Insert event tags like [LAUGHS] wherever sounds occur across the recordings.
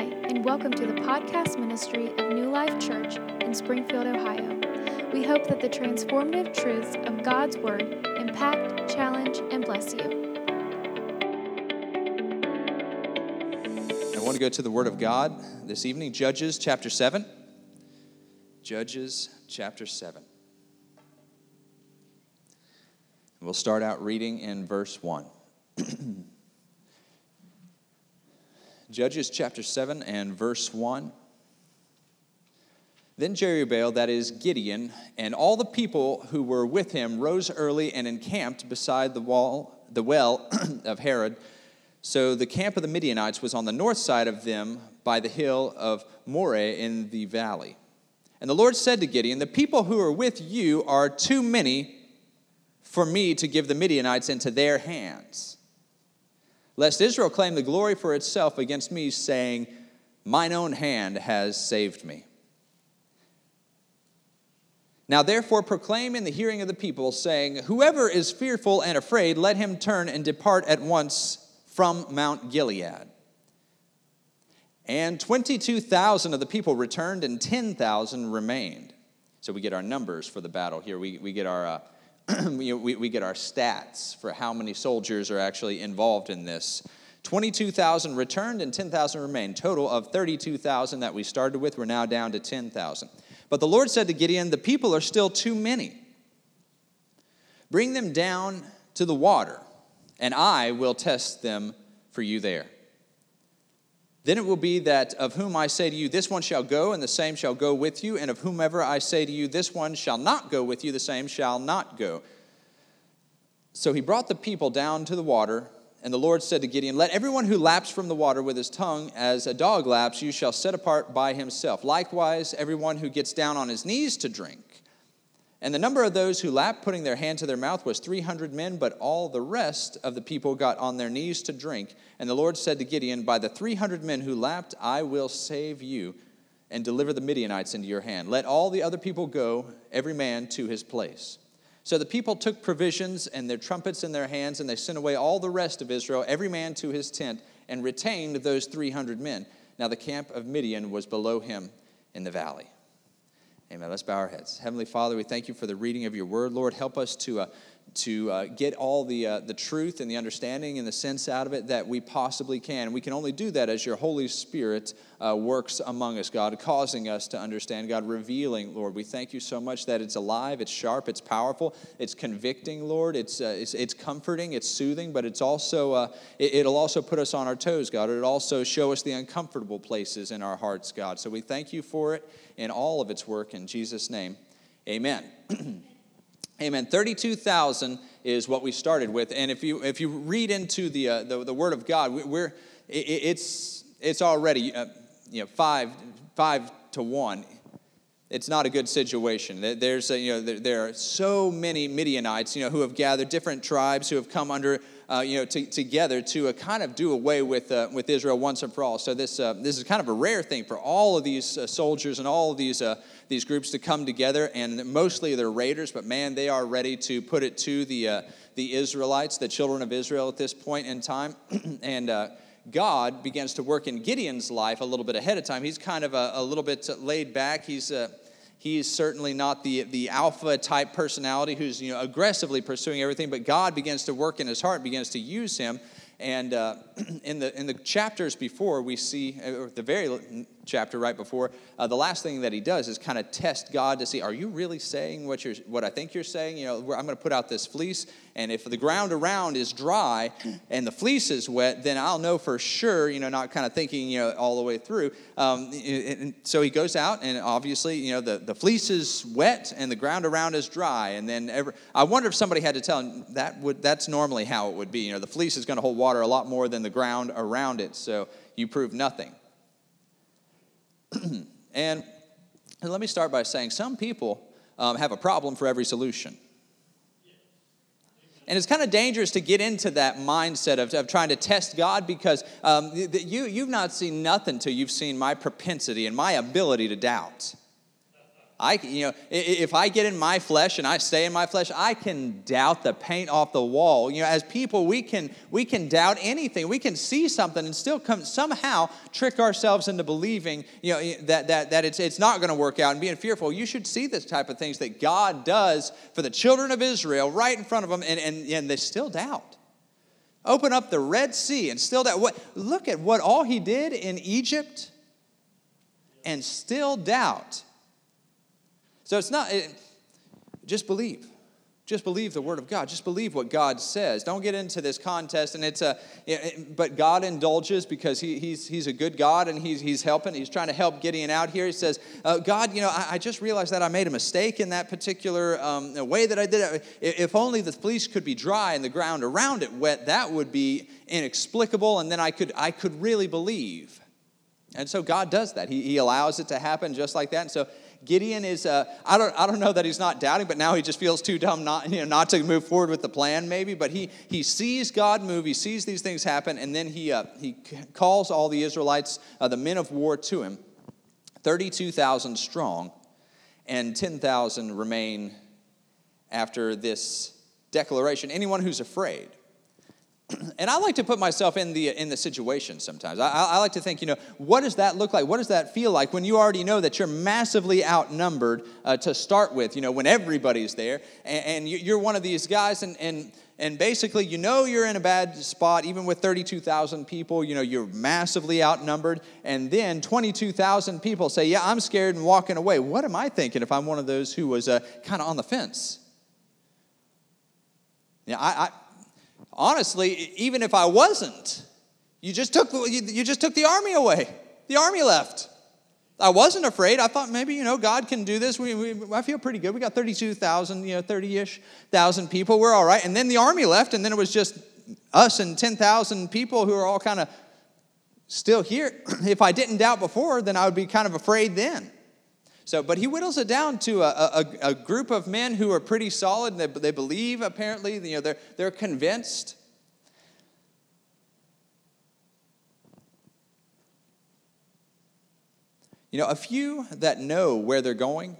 Hi, and welcome to the podcast ministry of New Life Church in Springfield, Ohio. We hope that the transformative truths of God's Word impact, challenge, and bless you. I want to go to the Word of God this evening, Judges chapter 7. Judges chapter 7. We'll start out reading in verse 1. [CLEARS THROAT] Judges chapter 7 and verse 1. Then Jerubbaal, that is Gideon, and all the people who were with him rose early and encamped beside the wall, the well [CLEARS THROAT] of Harod. So the camp of the Midianites was on the north side of them by the hill of Moreh in the valley. And the Lord said to Gideon, The people who are with you are too many for me to give the Midianites into their hands lest Israel claim the glory for itself against me, saying, Mine own hand has saved me. Now, therefore, proclaim in the hearing of the people, saying, Whoever is fearful and afraid, let him turn and depart at once from Mount Gilead. And 22,000 of the people returned, and 10,000 remained. So we get our numbers for the battle here. We, we get our. Uh, [CLEARS THROAT] we, we get our stats for how many soldiers are actually involved in this. 22,000 returned and 10,000 remained. Total of 32,000 that we started with. We're now down to 10,000. But the Lord said to Gideon, The people are still too many. Bring them down to the water, and I will test them for you there. Then it will be that of whom I say to you, This one shall go, and the same shall go with you, and of whomever I say to you, This one shall not go with you, the same shall not go. So he brought the people down to the water, and the Lord said to Gideon, Let everyone who laps from the water with his tongue as a dog laps, you shall set apart by himself. Likewise, everyone who gets down on his knees to drink. And the number of those who lapped, putting their hand to their mouth, was 300 men, but all the rest of the people got on their knees to drink. And the Lord said to Gideon, By the 300 men who lapped, I will save you and deliver the Midianites into your hand. Let all the other people go, every man to his place. So the people took provisions and their trumpets in their hands, and they sent away all the rest of Israel, every man to his tent, and retained those 300 men. Now the camp of Midian was below him in the valley. Amen. Let's bow our heads. Heavenly Father, we thank you for the reading of your word. Lord, help us to. Uh, to uh, get all the, uh, the truth and the understanding and the sense out of it that we possibly can. We can only do that as your Holy Spirit uh, works among us, God, causing us to understand, God, revealing, Lord. We thank you so much that it's alive, it's sharp, it's powerful, it's convicting, Lord. It's, uh, it's, it's, comforting, it's soothing, but it's also, uh, it, will also put us on our toes, God. It'll also show us the uncomfortable places in our hearts, God. So we thank you for it in all of its work. In Jesus' name, amen. [CLEARS THROAT] Amen. 32,000 is what we started with. And if you, if you read into the, uh, the, the, Word of God, we're, it, it's, it's already uh, you know, five, five to one. It's not a good situation. There's, you know, there, there, are so many Midianites, you know, who have gathered, different tribes who have come under uh, you know, to, together to uh, kind of do away with, uh, with Israel once and for all. So this, uh, this is kind of a rare thing for all of these uh, soldiers and all of these, uh, these groups to come together. And mostly they're raiders, but man, they are ready to put it to the, the Israelites, the children of Israel at this point in time. [CLEARS THROAT] and God begins to work in Gideon's life a little bit ahead of time. He's kind of a, a little bit laid back. He's he is certainly not the, the alpha type personality who's you know, aggressively pursuing everything, but God begins to work in his heart, begins to use him. And uh, [CLEARS THROAT] in, the, in the chapters before, we see, or the very chapter right before, uh, the last thing that he does is kind of test God to see, are you really saying what, you're, what I think you're saying? You know, I'm going to put out this fleece, and if the ground around is dry [CLEARS THROAT] and the fleece is wet, then I'll know for sure, you know, not kind of thinking, you know, all the way through. Um, and so he goes out, and obviously, you know, the, the fleece is wet and the ground around is dry. And then every, I wonder if somebody had to tell him that would, that's normally how it would be. You know, the fleece is going to hold water a lot more than the ground around it, so you prove nothing. and, [CLEARS THROAT] and let me start by saying some people um, have a problem for every solution. And it's kind of dangerous to get into that mindset of, of trying to test God because um, you, you've not seen nothing till you've seen my propensity and my ability to doubt. I, you know, if I get in my flesh and I stay in my flesh, I can doubt the paint off the wall. You know, as people, we can we can doubt anything. We can see something and still come somehow trick ourselves into believing, you know, that that that it's it's not going to work out and being fearful. You should see this type of things that God does for the children of Israel right in front of them, and and, and they still doubt. Open up the Red Sea and still doubt. What? Look at what all He did in Egypt, and still doubt. So it's not, it, just believe. Just believe the word of God. Just believe what God says. Don't get into this contest. And it's a, but God indulges because he, he's, he's a good God and he's, he's helping. He's trying to help Gideon out here. He says, uh, God, you know, I, I, just realized that I made a mistake in that particular um, way that I did it. If only the fleece could be dry and the ground around it wet, that would be inexplicable. And then I could, I could really believe. And so God does that. He, he allows it to happen just like that. And so Gideon is, uh, I, don't, I don't know that he's not doubting, but now he just feels too dumb not, you know, not to move forward with the plan, maybe. But he, he sees God move, he sees these things happen, and then he, uh, he calls all the Israelites, uh, the men of war, to him 32,000 strong, and 10,000 remain after this declaration. Anyone who's afraid and I like to put myself in the in the situation sometimes. I, I, like to think, you know, what does that look like? What does that feel like when you already know that you're massively outnumbered uh, to start with? You know, when everybody's there, and, and you're one of these guys, and and and basically, you know, you're in a bad spot, even with 32,000 people. You know, you're massively outnumbered, and then 22,000 people say, "Yeah, I'm scared and walking away." What am I thinking if I'm one of those who was uh, kind of on the fence? Yeah, I, I honestly, even if I wasn't, you just took, you just took the army away. The army left. I wasn't afraid. I thought maybe, you know, God can do this. We, we, I feel pretty good. We got 32,000, you know, 30 ish thousand people. We're all right. And then the army left, and then it was just us and 10,000 people who are all kind of still here. [CLEARS THROAT] If I didn't doubt before, then I would be kind of afraid then. So, but he whittles it down to a, a, a group of men who are pretty solid. They, they believe, apparently, you know, they're, they're convinced. You know, a few that know where they're going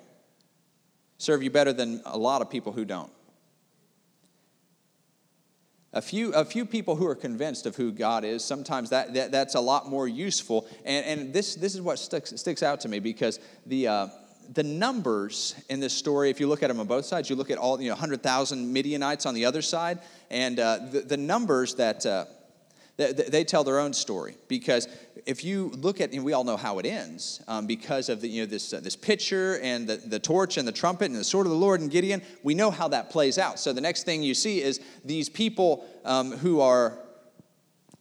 serve you better than a lot of people who don't. A few, a few people who are convinced of who God is, sometimes that, that that's a lot more useful. And, and this, this is what sticks, sticks out to me because the, uh, the numbers in this story, if you look at them on both sides, you look at all, you know, 100,000 Midianites on the other side, and uh, the, the numbers that, uh, they tell their own story. Because if you look at and we all know how it ends um, because of the you know this uh, this picture and the, the torch and the trumpet and the sword of the lord and gideon we know how that plays out. So the next thing you see is these people um, who are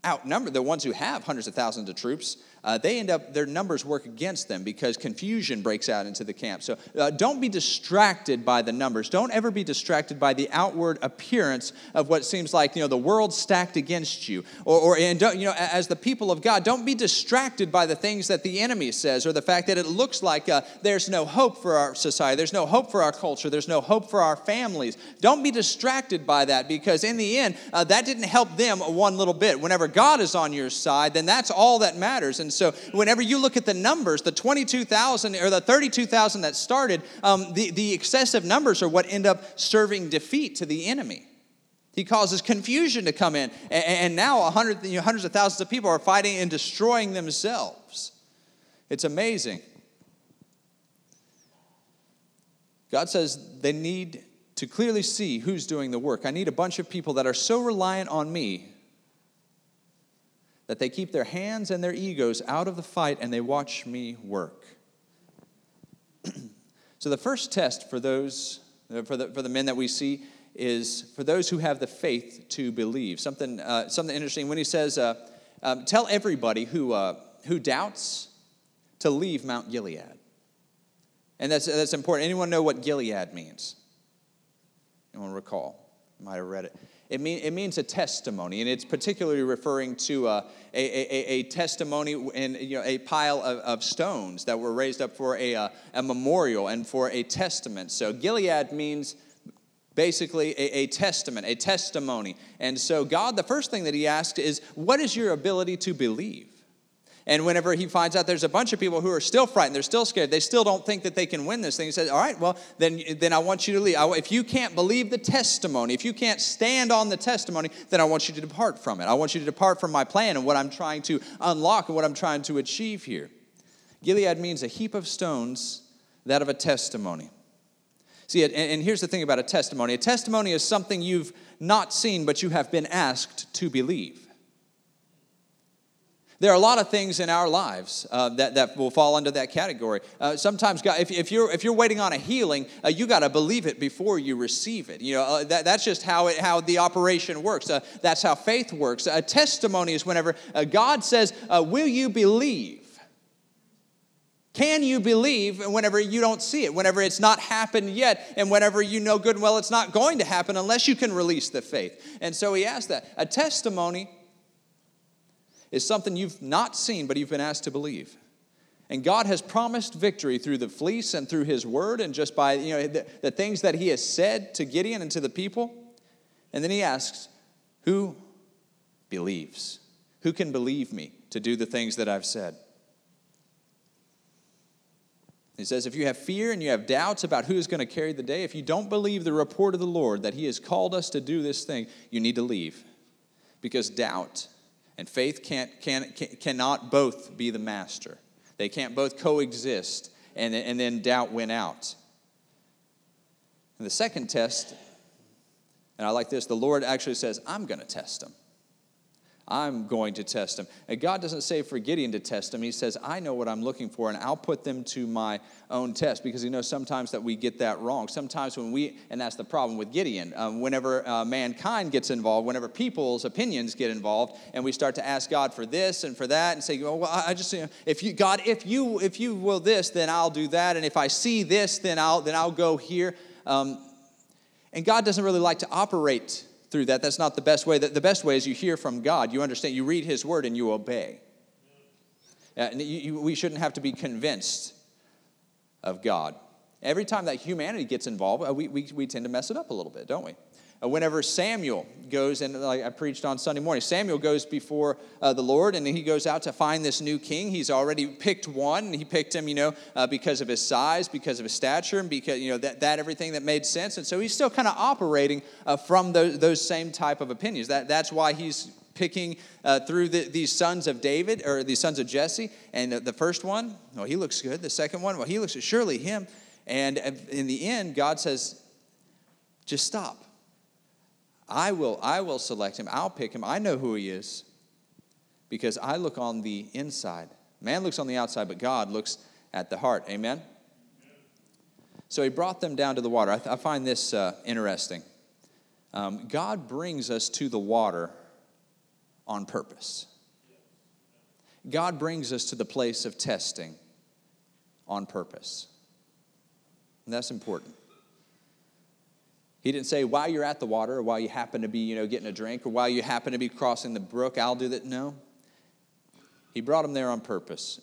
outnumbered the ones who have hundreds of thousands of troops uh, they end up, their numbers work against them because confusion breaks out into the camp. So uh, don't be distracted by the numbers. Don't ever be distracted by the outward appearance of what seems like, you know, the world stacked against you. Or, or and don't, you know, as the people of God, don't be distracted by the things that the enemy says or the fact that it looks like uh, there's no hope for our society, there's no hope for our culture, there's no hope for our families. Don't be distracted by that because in the end, uh, that didn't help them one little bit. Whenever God is on your side, then that's all that matters. And and so, whenever you look at the numbers, the 22,000 or the 32,000 that started, um, the, the excessive numbers are what end up serving defeat to the enemy. He causes confusion to come in. And, and now, 100, you know, hundreds of thousands of people are fighting and destroying themselves. It's amazing. God says they need to clearly see who's doing the work. I need a bunch of people that are so reliant on me that they keep their hands and their egos out of the fight and they watch me work. [CLEARS THROAT] so, the first test for those, uh, for the, for the men that we see, is for those who have the faith to believe. Something, uh, something interesting when he says, uh, um, Tell everybody who, uh, who doubts to leave Mount Gilead. And that's, that's important. Anyone know what Gilead means? Anyone recall? might have read it. It, mean, it means a testimony, and it's particularly referring to uh, a, a, a, testimony in you know, a pile of, of, stones that were raised up for a, uh, a memorial and for a testament. So Gilead means basically a, a, testament, a testimony. And so God, the first thing that He asked is, What is your ability to believe? And whenever he finds out there's a bunch of people who are still frightened, they're still scared, they still don't think that they can win this thing, he says, All right, well, then, then I want you to leave. I, if you can't believe the testimony, if you can't stand on the testimony, then I want you to depart from it. I want you to depart from my plan and what I'm trying to unlock and what I'm trying to achieve here. Gilead means a heap of stones, that of a testimony. See, and here's the thing about a testimony a testimony is something you've not seen, but you have been asked to believe. There are a lot of things in our lives uh, that, that will fall under that category. Uh, sometimes, God, if, if, you're, if you're waiting on a healing, uh, you got to believe it before you receive it. You know, uh, that, that's just how, it, how the operation works. Uh, that's how faith works. A testimony is whenever uh, God says, Will you believe? Can you believe whenever you don't see it, whenever it's not happened yet, and whenever you know good and well it's not going to happen unless you can release the faith? And so he asked that. A testimony is something you've not seen, but you've been asked to believe. And God has promised victory through the fleece and through his word and just by you know, the, the things that he has said to Gideon and to the people. And then he asks, Who believes? Who can believe me to do the things that I've said? He says, if you have fear and you have doubts about who is going to carry the day, if you don't believe the report of the Lord that He has called us to do this thing, you need to leave. Because doubt and faith can't, can, can, cannot both be the master. They can't both coexist, and, and then doubt went out. And the second test, and I like this, the Lord actually says, I'm going to test them. I'm going to test them. And God doesn't say for Gideon to test them. He says, I know what I'm looking for, and I'll put them to my own test because he knows sometimes that we get that wrong. Sometimes when we, and that's the problem with Gideon, um, whenever uh, mankind gets involved, whenever people's opinions get involved, and we start to ask God for this and for that, and say, well, I just, you know, if you, God, if you, if you will this, then I'll do that, and if I see this, then I'll, then I'll go here. Um, and God doesn't really like to operate through that. That's not the best way. The best way is you hear from God. You understand. You read His word and you obey. You, you, we shouldn't have to be convinced of God. Every time that humanity gets involved, uh, we, we, we tend to mess it up a little bit, don't we? Uh, whenever Samuel goes, and like I preached on Sunday morning, Samuel goes before uh, the Lord and he goes out to find this new king. He's already picked one, and he picked him, you know, uh, because of his size, because of his stature, and because, you know, that, that everything that made sense. And so he's still kind of operating uh, from those, those same type of opinions. That, that's why he's picking uh, through the, these sons of David or these sons of Jesse. And the first one, well, he looks good. The second one, well, he looks surely him. And in the end, God says, just stop I will, I will select him. I'll pick him. I know who he is because I look on the inside. Man looks on the outside, but God looks at the heart. Amen? So he brought them down to the water. I, th- I find this uh, interesting. Um, God brings us to the water on purpose. God brings us to the place of testing on purpose. And that's important. He didn't say while you're at the water or while you happen to be, you know, getting a drink or while you happen to be crossing the brook, I'll do that. No. He brought them there on purpose.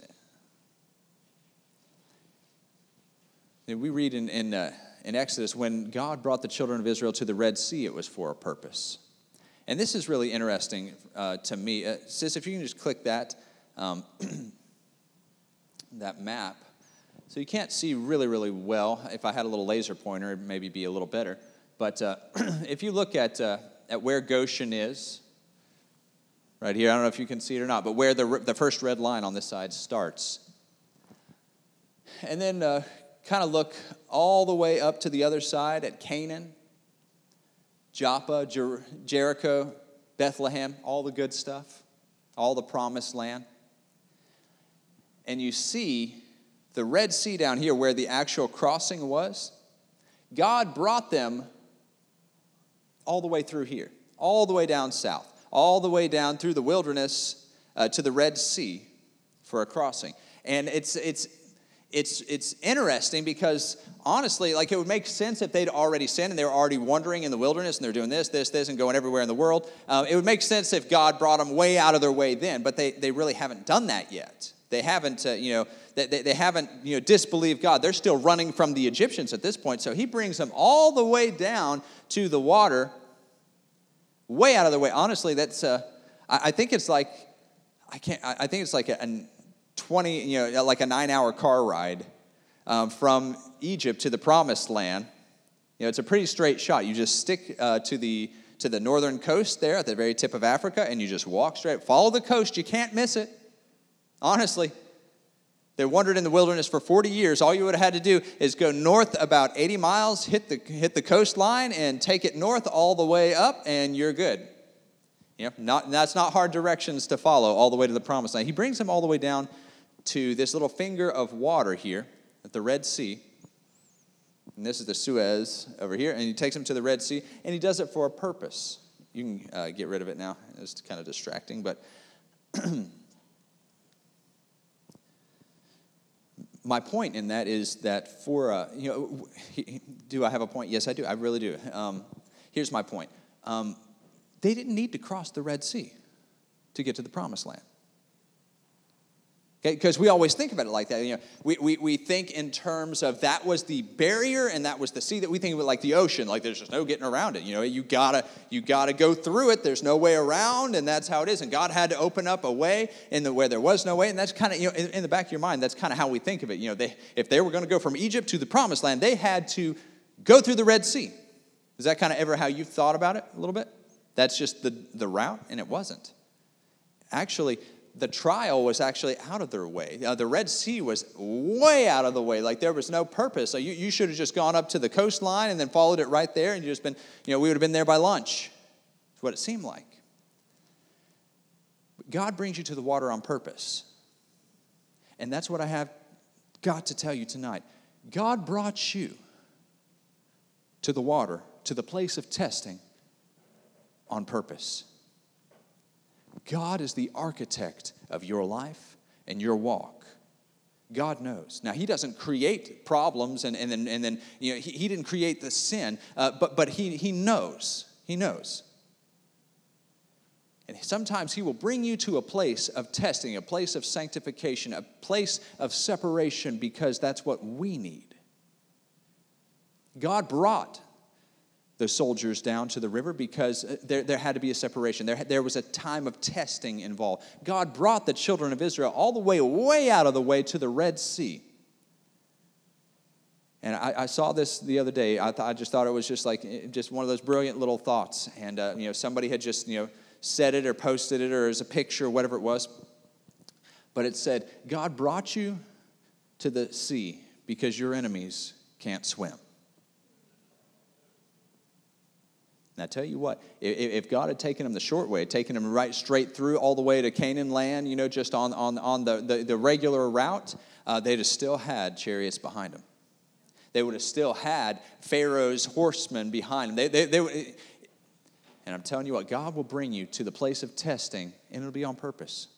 And we read in, in, uh, in Exodus when God brought the children of Israel to the Red Sea, it was for a purpose. And this is really interesting uh, to me. Uh, sis, if you can just click that, um, [CLEARS THROAT] that map. So you can't see really, really well. If I had a little laser pointer, it'd maybe be a little better. But uh, [CLEARS THROAT] if you look at, uh, at where Goshen is, right here, I don't know if you can see it or not, but where the, the first red line on this side starts. And then uh, kind of look all the way up to the other side at Canaan, Joppa, Jer- Jericho, Bethlehem, all the good stuff, all the promised land. And you see the Red Sea down here where the actual crossing was. God brought them all the way through here, all the way down south, all the way down through the wilderness uh, to the Red Sea for a crossing. And it's, it's, it's, it's interesting because honestly, like it would make sense if they'd already sinned and they were already wandering in the wilderness and they're doing this, this, this, and going everywhere in the world. Uh, it would make sense if God brought them way out of their way then, but they, they really haven't done that yet. They haven't, uh, you know, they, they, they haven't, you know, disbelieved God. They're still running from the Egyptians at this point. So he brings them all the way down to the water, way out of the way. Honestly, that's, uh, I, I think it's like, I can't, I, I think it's like a, an, 20, you know, like a nine hour car ride um, from Egypt to the promised land. You know, it's a pretty straight shot. You just stick uh, to the to the northern coast there at the very tip of Africa, and you just walk straight. Follow the coast. You can't miss it. Honestly, they wandered in the wilderness for 40 years. All you would have had to do is go north about 80 miles, hit the, hit the coastline, and take it north all the way up, and you're good. You know, not, that's not hard directions to follow all the way to the promised land. He brings them all the way down to this little finger of water here at the Red Sea. And this is the Suez over here. And he takes them to the Red Sea, and he does it for a purpose. You can uh, get rid of it now. It's kind of distracting, but [CLEARS THROAT] my point in that is that for, uh, you know, do I have a point? Yes, I do. I really do. Um, here's my point. Um, they didn't need to cross the Red Sea to get to the promised land. Because we always think about it like that. You know, we, we, we think in terms of that was the barrier and that was the sea that we think of it like the ocean, like there's just no getting around it. You know, you gotta you gotta go through it. There's no way around, and that's how it is. And God had to open up a way in the where there was no way, and that's kind of you know in, in, the back of your mind, that's kind of how we think of it. You know, they if they were going to go from Egypt to the promised land, they had to go through the Red Sea. Is that kind of ever how you've thought about it a little bit? That's just the, the route, and it wasn't. Actually, the trial was actually out of their way. Uh, the Red Sea was way out of the way. Like there was no purpose. So you, you should have just gone up to the coastline and then followed it right there, and you just been, you know, we would have been there by lunch. That's what it seemed like. But God brings you to the water on purpose. And that's what I have got to tell you tonight. God brought you to the water, to the place of testing on purpose. God is the architect of your life and your walk. God knows. Now, He doesn't create problems and, and then, and then you know, he, he didn't create the sin, uh, but, but he, he knows. He knows. And sometimes He will bring you to a place of testing, a place of sanctification, a place of separation because that's what we need. God brought the soldiers down to the river because uh, there, there had to be a separation. There, there was a time of testing involved. God brought the children of Israel all the way, way out of the way to the Red Sea. And I, I saw this the other day. I, th- I, just thought it was just like eh, just one of those brilliant little thoughts. And uh, you know, somebody had just you know said it or posted it or as a picture, or whatever it was. But it said, "God brought you to the sea because your enemies can't swim." And I tell you what, if God had taken them the short way, taken them right straight through all the way to Canaan land, you know, just on, on, on the, the, the regular route, uh, they'd have still had chariots behind them. They would have still had Pharaoh's horsemen behind them. They, they, they, and I'm telling you what, God will bring you to the place of testing, and it'll be on purpose.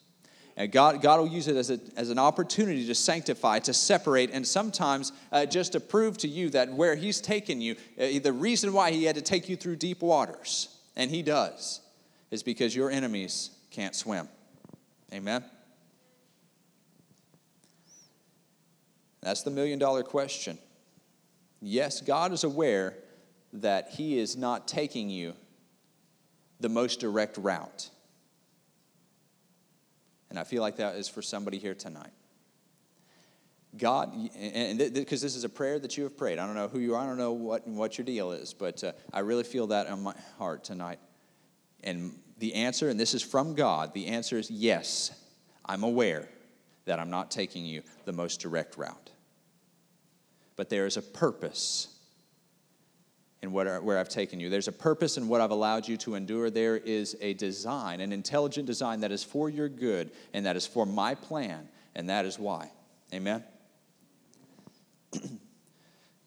And God, God will use it as, a, as an opportunity to sanctify, to separate, and sometimes uh, just to prove to you that where He's taken you, uh, the reason why He had to take you through deep waters, and He does, is because your enemies can't swim. Amen? That's the million dollar question. Yes, God is aware that He is not taking you the most direct route. And I feel like that is for somebody here tonight. God, and because this is a prayer that you have prayed. I don't know who you are, I don't know what, what your deal is, but uh, I really feel that in my heart tonight. And the answer, and this is from God, the answer is yes, I'm aware that I'm not taking you the most direct route. But there is a purpose in what, where I've taken you. There's a purpose in what I've allowed you to endure. There is a design, an intelligent design that is for your good and that is for my plan, and that is why. Amen? [CLEARS THROAT]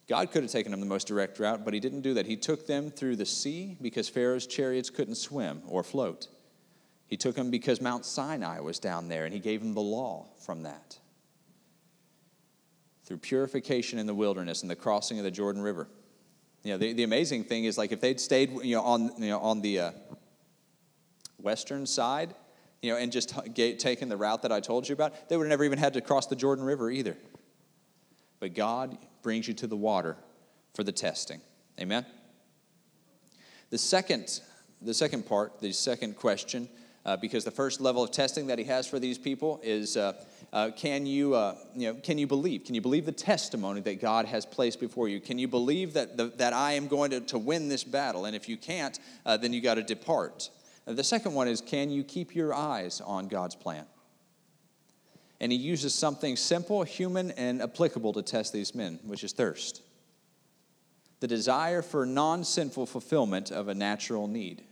God could have taken them the most direct route, but He didn't do that. He took them through the sea because Pharaoh's chariots couldn't swim or float. He took them because Mount Sinai was down there, and He gave them the law from that. Through purification in the wilderness and the crossing of the Jordan River. You know, the, the amazing thing is like if they'd stayed, you know, on, you know, on the uh, western side, you know, and just t- taken the route that I told you about, they would have never even had to cross the Jordan River either. But God brings you to the water for the testing. Amen? The second, the second part, the second question, uh, because the first level of testing that he has for these people is uh, Uh, can, you, uh, you know, can you believe? Can you believe the testimony that God has placed before you? Can you believe that, the, that I am going to, to win this battle? And if you can't, uh, then you got to depart. The second one is can you keep your eyes on God's plan? And he uses something simple, human, and applicable to test these men, which is thirst the desire for non sinful fulfillment of a natural need.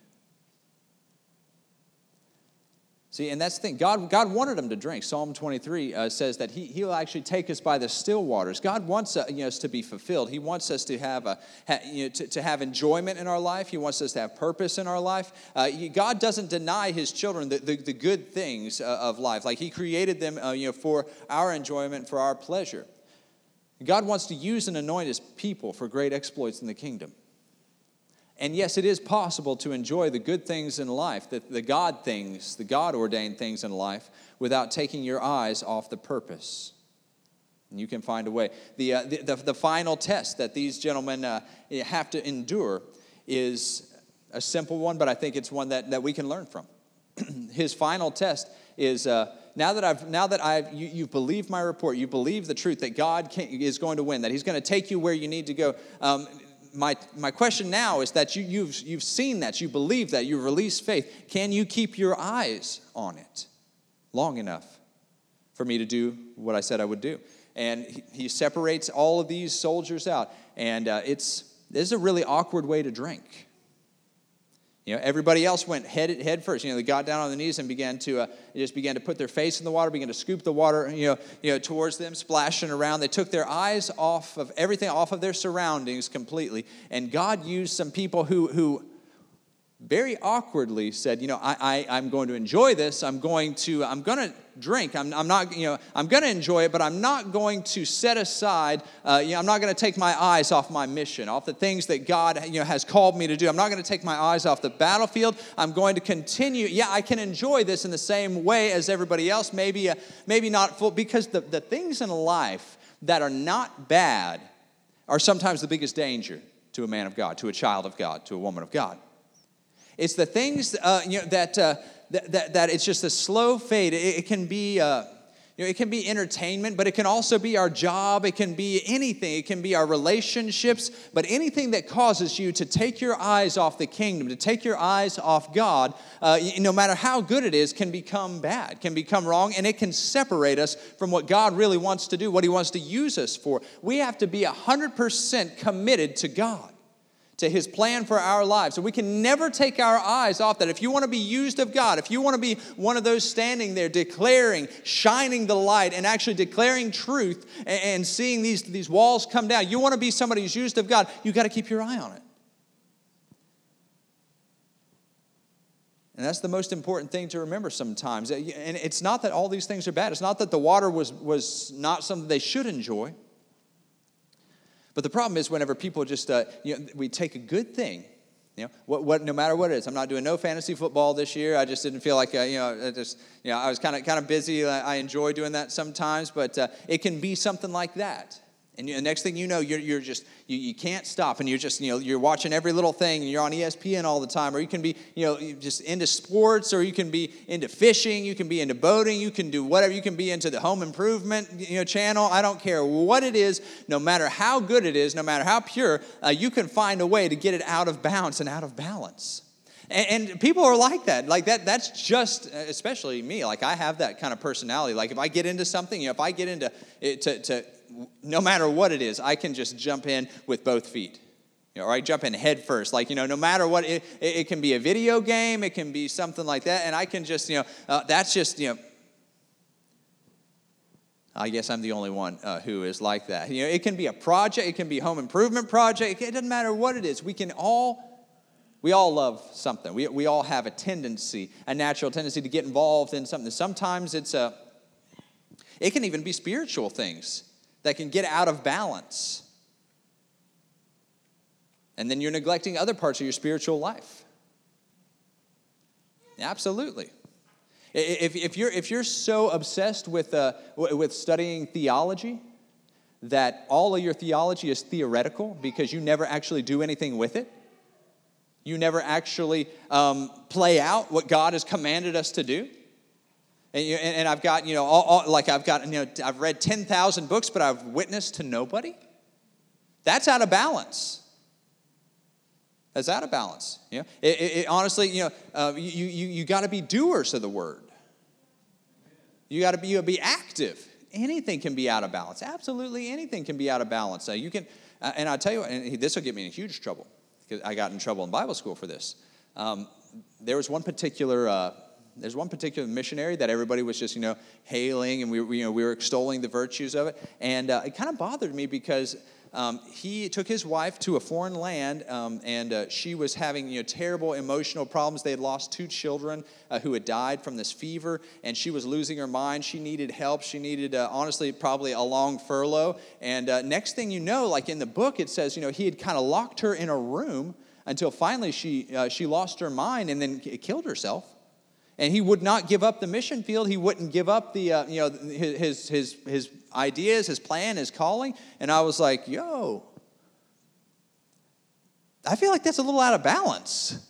See, and that's the thing. God, God wanted them to drink. Psalm 23 uh, says that he, He'll actually take us by the still waters. God wants uh, you know, us to be fulfilled. He wants us to have, a, ha, you know, to, to, have enjoyment in our life. He wants us to have purpose in our life. Uh, God doesn't deny His children the, the, the good things uh, of life. Like He created them uh, you know, for our enjoyment, for our pleasure. God wants to use and anoint His people for great exploits in the kingdom. And yes, it is possible to enjoy the good things in life, the, the God things, the God ordained things in life, without taking your eyes off the purpose. And you can find a way. The, uh, the, the, the, final test that these gentlemen uh, have to endure is a simple one, but I think it's one that, that we can learn from. [CLEARS THROAT] His final test is uh, now that I've now that I've you, you've believed my report, you believe the truth that God can, is going to win, that He's going to take you where you need to go. Um, my, my question now is that you, you've, you've seen that, you believe that, you've released faith. Can you keep your eyes on it long enough for me to do what I said I would do? And he, he separates all of these soldiers out. And uh, it's, this is a really awkward way to drink. You know, everybody else went head, head first. You know, they got down on their knees and began to uh, just began to put their face in the water, began to scoop the water, you know, you know, towards them, splashing around. They took their eyes off of everything, off of their surroundings completely. And God used some people who who very awkwardly said, you know, I, I, am going to enjoy this. I'm going to, I'm going to drink. I'm, I'm not, you know, I'm going to enjoy it, but I'm not going to set aside, uh, you know, I'm not going to take my eyes off my mission, off the things that God, you know, has called me to do. I'm not going to take my eyes off the battlefield. I'm going to continue. Yeah, I can enjoy this in the same way as everybody else, maybe, uh, maybe not full, because the, the things in life that are not bad are sometimes the biggest danger to a man of God, to a child of God, to a woman of God. It's the things uh, you know, that, uh, that, that, that, it's just a slow fade. It, it can be. Uh, you know, it can be entertainment, but it can also be our job. It can be anything. It can be our relationships. But anything that causes you to take your eyes off the kingdom, to take your eyes off God, uh, no matter how good it is, can become bad, can become wrong, and it can separate us from what God really wants to do, what He wants to use us for. We have to be 100% committed to God to his plan for our lives. So we can never take our eyes off that. If you want to be used of God, if you want to be one of those standing there declaring, shining the light, and actually declaring truth and, seeing these, these walls come down, you want to be somebody who's used of God, you got to keep your eye on it. And that's the most important thing to remember sometimes. And it's not that all these things are bad. It's not that the water was, was not something they should enjoy. But the problem is whenever people just, uh, you know, we take a good thing, you know, what, what, no matter what it is. I'm not doing no fantasy football this year. I just didn't feel like, uh, you know, I just, you know, I was kind of kind of busy. I, enjoy doing that sometimes, but uh, it can be something like that. And the next thing you know, you're, you're just, you, you can't stop. And you're just, you know, you're watching every little thing and you're on ESPN all the time. Or you can be, you know, just into sports or you can be into fishing. You can be into boating. You can do whatever. You can be into the home improvement, you know, channel. I don't care what it is. No matter how good it is, no matter how pure, uh, you can find a way to get it out of bounds and out of balance. And, people are like that. Like that, that's just, especially me. Like I have that kind of personality. Like if I get into something, you know, if I get into to, to no matter what it is, I can just jump in with both feet. You know, or I jump in head first. Like, you know, no matter what, it, it, it can be a video game, it can be something like that, and I can just, you know, uh, that's just, you know, I guess I'm the only one uh, who is like that. You know, it can be a project, it can be home improvement project, it doesn't matter what it is. We can all we all love something. We, we all have a tendency, a natural tendency to get involved in something. Sometimes it's a, it can even be spiritual things that can get out of balance. And then you're neglecting other parts of your spiritual life. Absolutely. If, if, you're, if you're so obsessed with, uh, with studying theology that all of your theology is theoretical because you never actually do anything with it, you never actually um, play out what God has commanded us to do, And, and, and I've got, you know, all, all, like I've got, you know, I've read 10,000 books, but I've witnessed to nobody. That's out of balance. That's out of balance. You know? it, it, it- honestly, you know, uh, you, you, you got to be doers of the word. You got to be, be active. Anything can be out of balance. Absolutely anything can be out of balance. Uh, you can, uh, and I'll tell you, what, and this will get me in huge trouble because I got in trouble in Bible school for this. Um, there was one particular, uh, there's one particular missionary that everybody was just, you know, hailing, and we, were, you know, we were extolling the virtues of it, and uh, it kind of bothered me because um, he took his wife to a foreign land, um, and uh, she was having you know terrible emotional problems. They had lost two children uh, who had died from this fever, and she was losing her mind. She needed help. She needed, uh, honestly, probably a long furlough. And uh, next thing you know, like in the book, it says you know he had kind of locked her in a room until finally she uh, she lost her mind and then killed herself and he would not give up the mission field. He wouldn't give up the uh, you know his his his ideas, his plan, his calling. And I was like, yo, I feel like that's a little out of balance.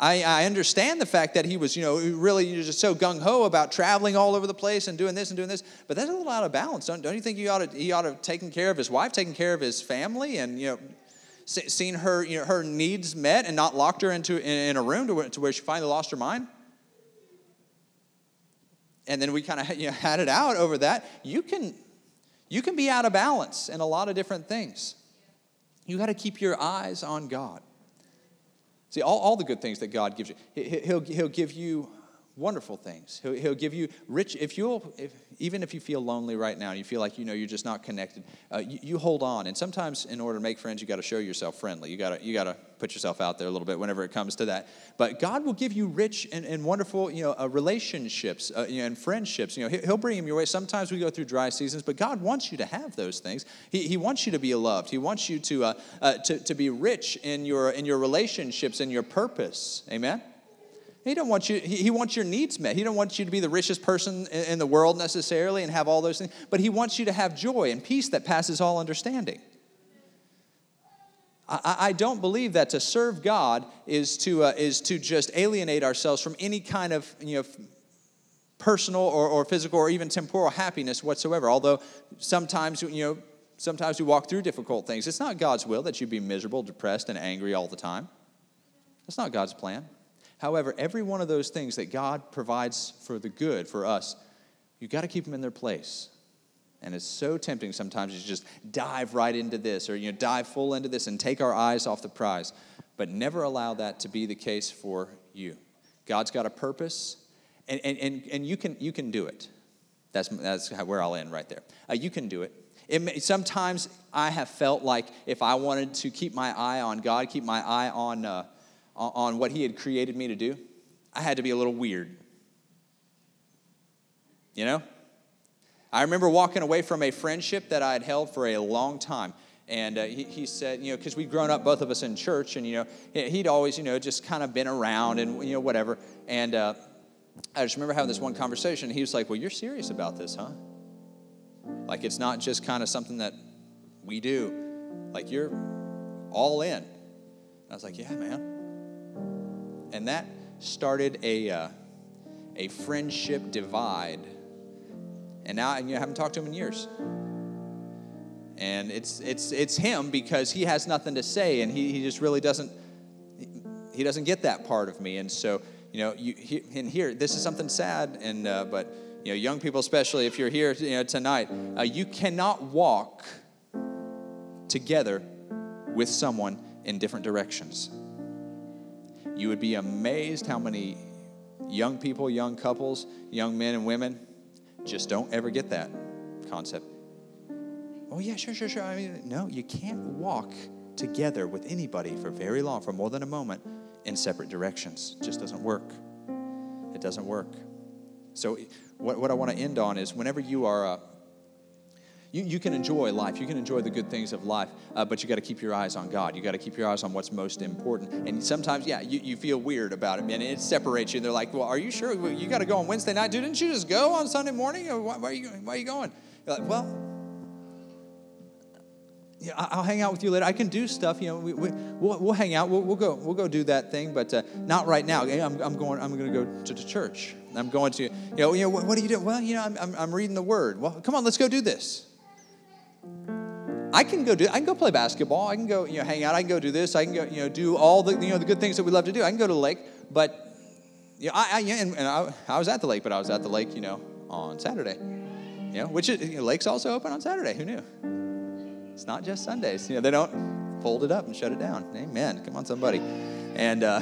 I, I understand the fact that he was, you know, really just so gung ho about traveling all over the place and doing this and doing this, but that's a little out of balance. Don't, don't you think he ought to he ought to have taken care of his wife, taken care of his family, and you know, se- seen her you know her needs met and not locked her into in, in a room to to where she finally lost her mind? And then we kind of [LAUGHS] you know, had it out over that you can you can be out of balance in a lot of different things. You got to keep your eyes on god. See all, all the good things that god gives you He- he'll, he'll give you wonderful things. He'll, he'll give you rich if you'll if, even if you feel lonely right now and you feel like you know you're just not connected uh, you, you hold on. And sometimes in order to make friends you got to show yourself friendly. You got to you got to put yourself out there a little bit whenever it comes to that. But god will give you rich and, and wonderful you know uh, relationships uh, you know, and friendships. You know he- he'll bring them your way. Sometimes we go through dry seasons but god wants you to have those things. He, he wants you to be loved. He wants you to, uh, uh, to, to be rich in your in your relationships and your purpose. Amen he don't want you. He, he wants your needs met. He don't want you to be the richest person in, in the world necessarily and have all those things. But he wants you to have joy and peace that passes all understanding. I, I- don't believe that to serve God is to uh, is to just alienate ourselves from any kind of you know personal or, or physical or even temporal happiness whatsoever. Although sometimes you know sometimes we walk through difficult things. It's not God's will that you be miserable, depressed, and angry all the time. That's not God's plan. However, every one of those things that God provides for the good for us, you got to keep them in their place. And it's so tempting sometimes to just dive right into this or you know dive full into this and take our eyes off the prize. But never allow that to be the case for you. God's got a purpose, and, and, and, and you, can, you can do it. That's, that's where I'll end right there. Uh, you can do it. It may, sometimes I have felt like if I wanted to keep my eye on God, keep my eye on, uh, on what He had created me to do, I had to be a little weird. You know? I remember walking away from a friendship that I had held for a long time. And uh, he, he said, you know, because we'd grown up, both of us in church, and, you know, he- he'd always, you know, just kind of been around and, you know, whatever. And uh, I just remember having this one conversation. He was like, well, you're serious about this, huh? Like, it's not just kind of something that we do. Like, you're all in. And I was like, yeah, man. And that started a, uh, a friendship divide and now and you haven't talked to him in years. And it's it's it's him because he has nothing to say, and he, he just really doesn't he doesn't get that part of me. And so you know, you he, and here this is something sad, and uh, but you know, young people especially, if you're here you know tonight, uh, you cannot walk together with someone in different directions. You would be amazed how many young people, young couples, young men and women just don't ever get that concept. Oh, yeah, sure, sure, sure. I mean, no, you can't walk together with anybody for very long, for more than a moment, in separate directions. It just doesn't work. It doesn't work. So, what, what I want to end on is whenever you are, uh, you, you can enjoy life, you can enjoy the good things of life, uh, but you got to keep your eyes on God. You got to keep your eyes on what's most important. And sometimes, yeah, you, you feel weird about it, man. It separates you. And they're like, well, are you sure you got to go on Wednesday night? Dude, didn't you just go on Sunday morning? Or why, why, are, you, why are you going? You're like, well, yeah, I'll hang out with you later. I can do stuff. You know, we, we, we'll, we'll hang out. We'll, we'll go. We'll go do that thing, but uh, not right now. I'm, I'm going. I'm going to go to, to church. I'm going to. You know. You know. What, what are you doing? Well, you know, I'm, I'm, I'm reading the Word. Well, come on. Let's go do this. I can go do. I can go play basketball. I can go. You know, hang out. I can go do this. I can go. You know, do all the you know the good things that we love to do. I can go to the lake, but you know, I, I and, and I, I was at the lake, but I was at the lake. You know, on Saturday. You know, which is, you know, lake's also open on Saturday. Who knew? It's not just Sundays. You know, they don't fold it up and shut it down. Amen. Come on, somebody. And uh,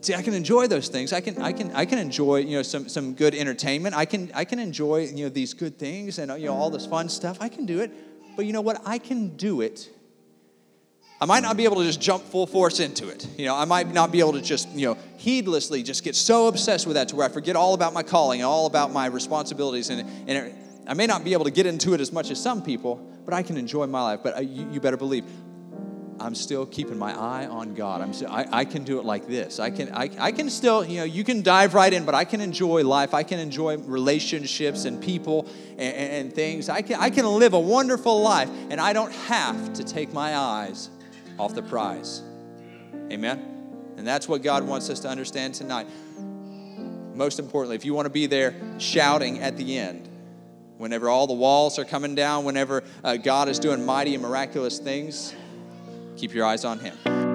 see, I can enjoy those things. I can, I can, I can enjoy, you know, some some good entertainment. I can, I can enjoy, you know, these good things and you know all this fun stuff. I can do it. But you know what? I can do it. I might not be able to just jump full force into it. You know, I might not be able to just, you know, heedlessly just get so obsessed with that to where I forget all about my calling and all about my responsibilities and, and it, I may not be able to get into it as much as some people, but I can enjoy my life. But uh, you, you better believe, I'm still keeping my eye on God. I'm still, I, I can do it like this. I can, I, I can still, you know, you can dive right in, but I can enjoy life. I can enjoy relationships and people and, and things. I can, I can live a wonderful life, and I don't have to take my eyes off the prize. Amen? And that's what God wants us to understand tonight. Most importantly, if you want to be there shouting at the end, whenever all the walls are coming down, whenever uh, God is doing mighty and miraculous things, keep your eyes on Him.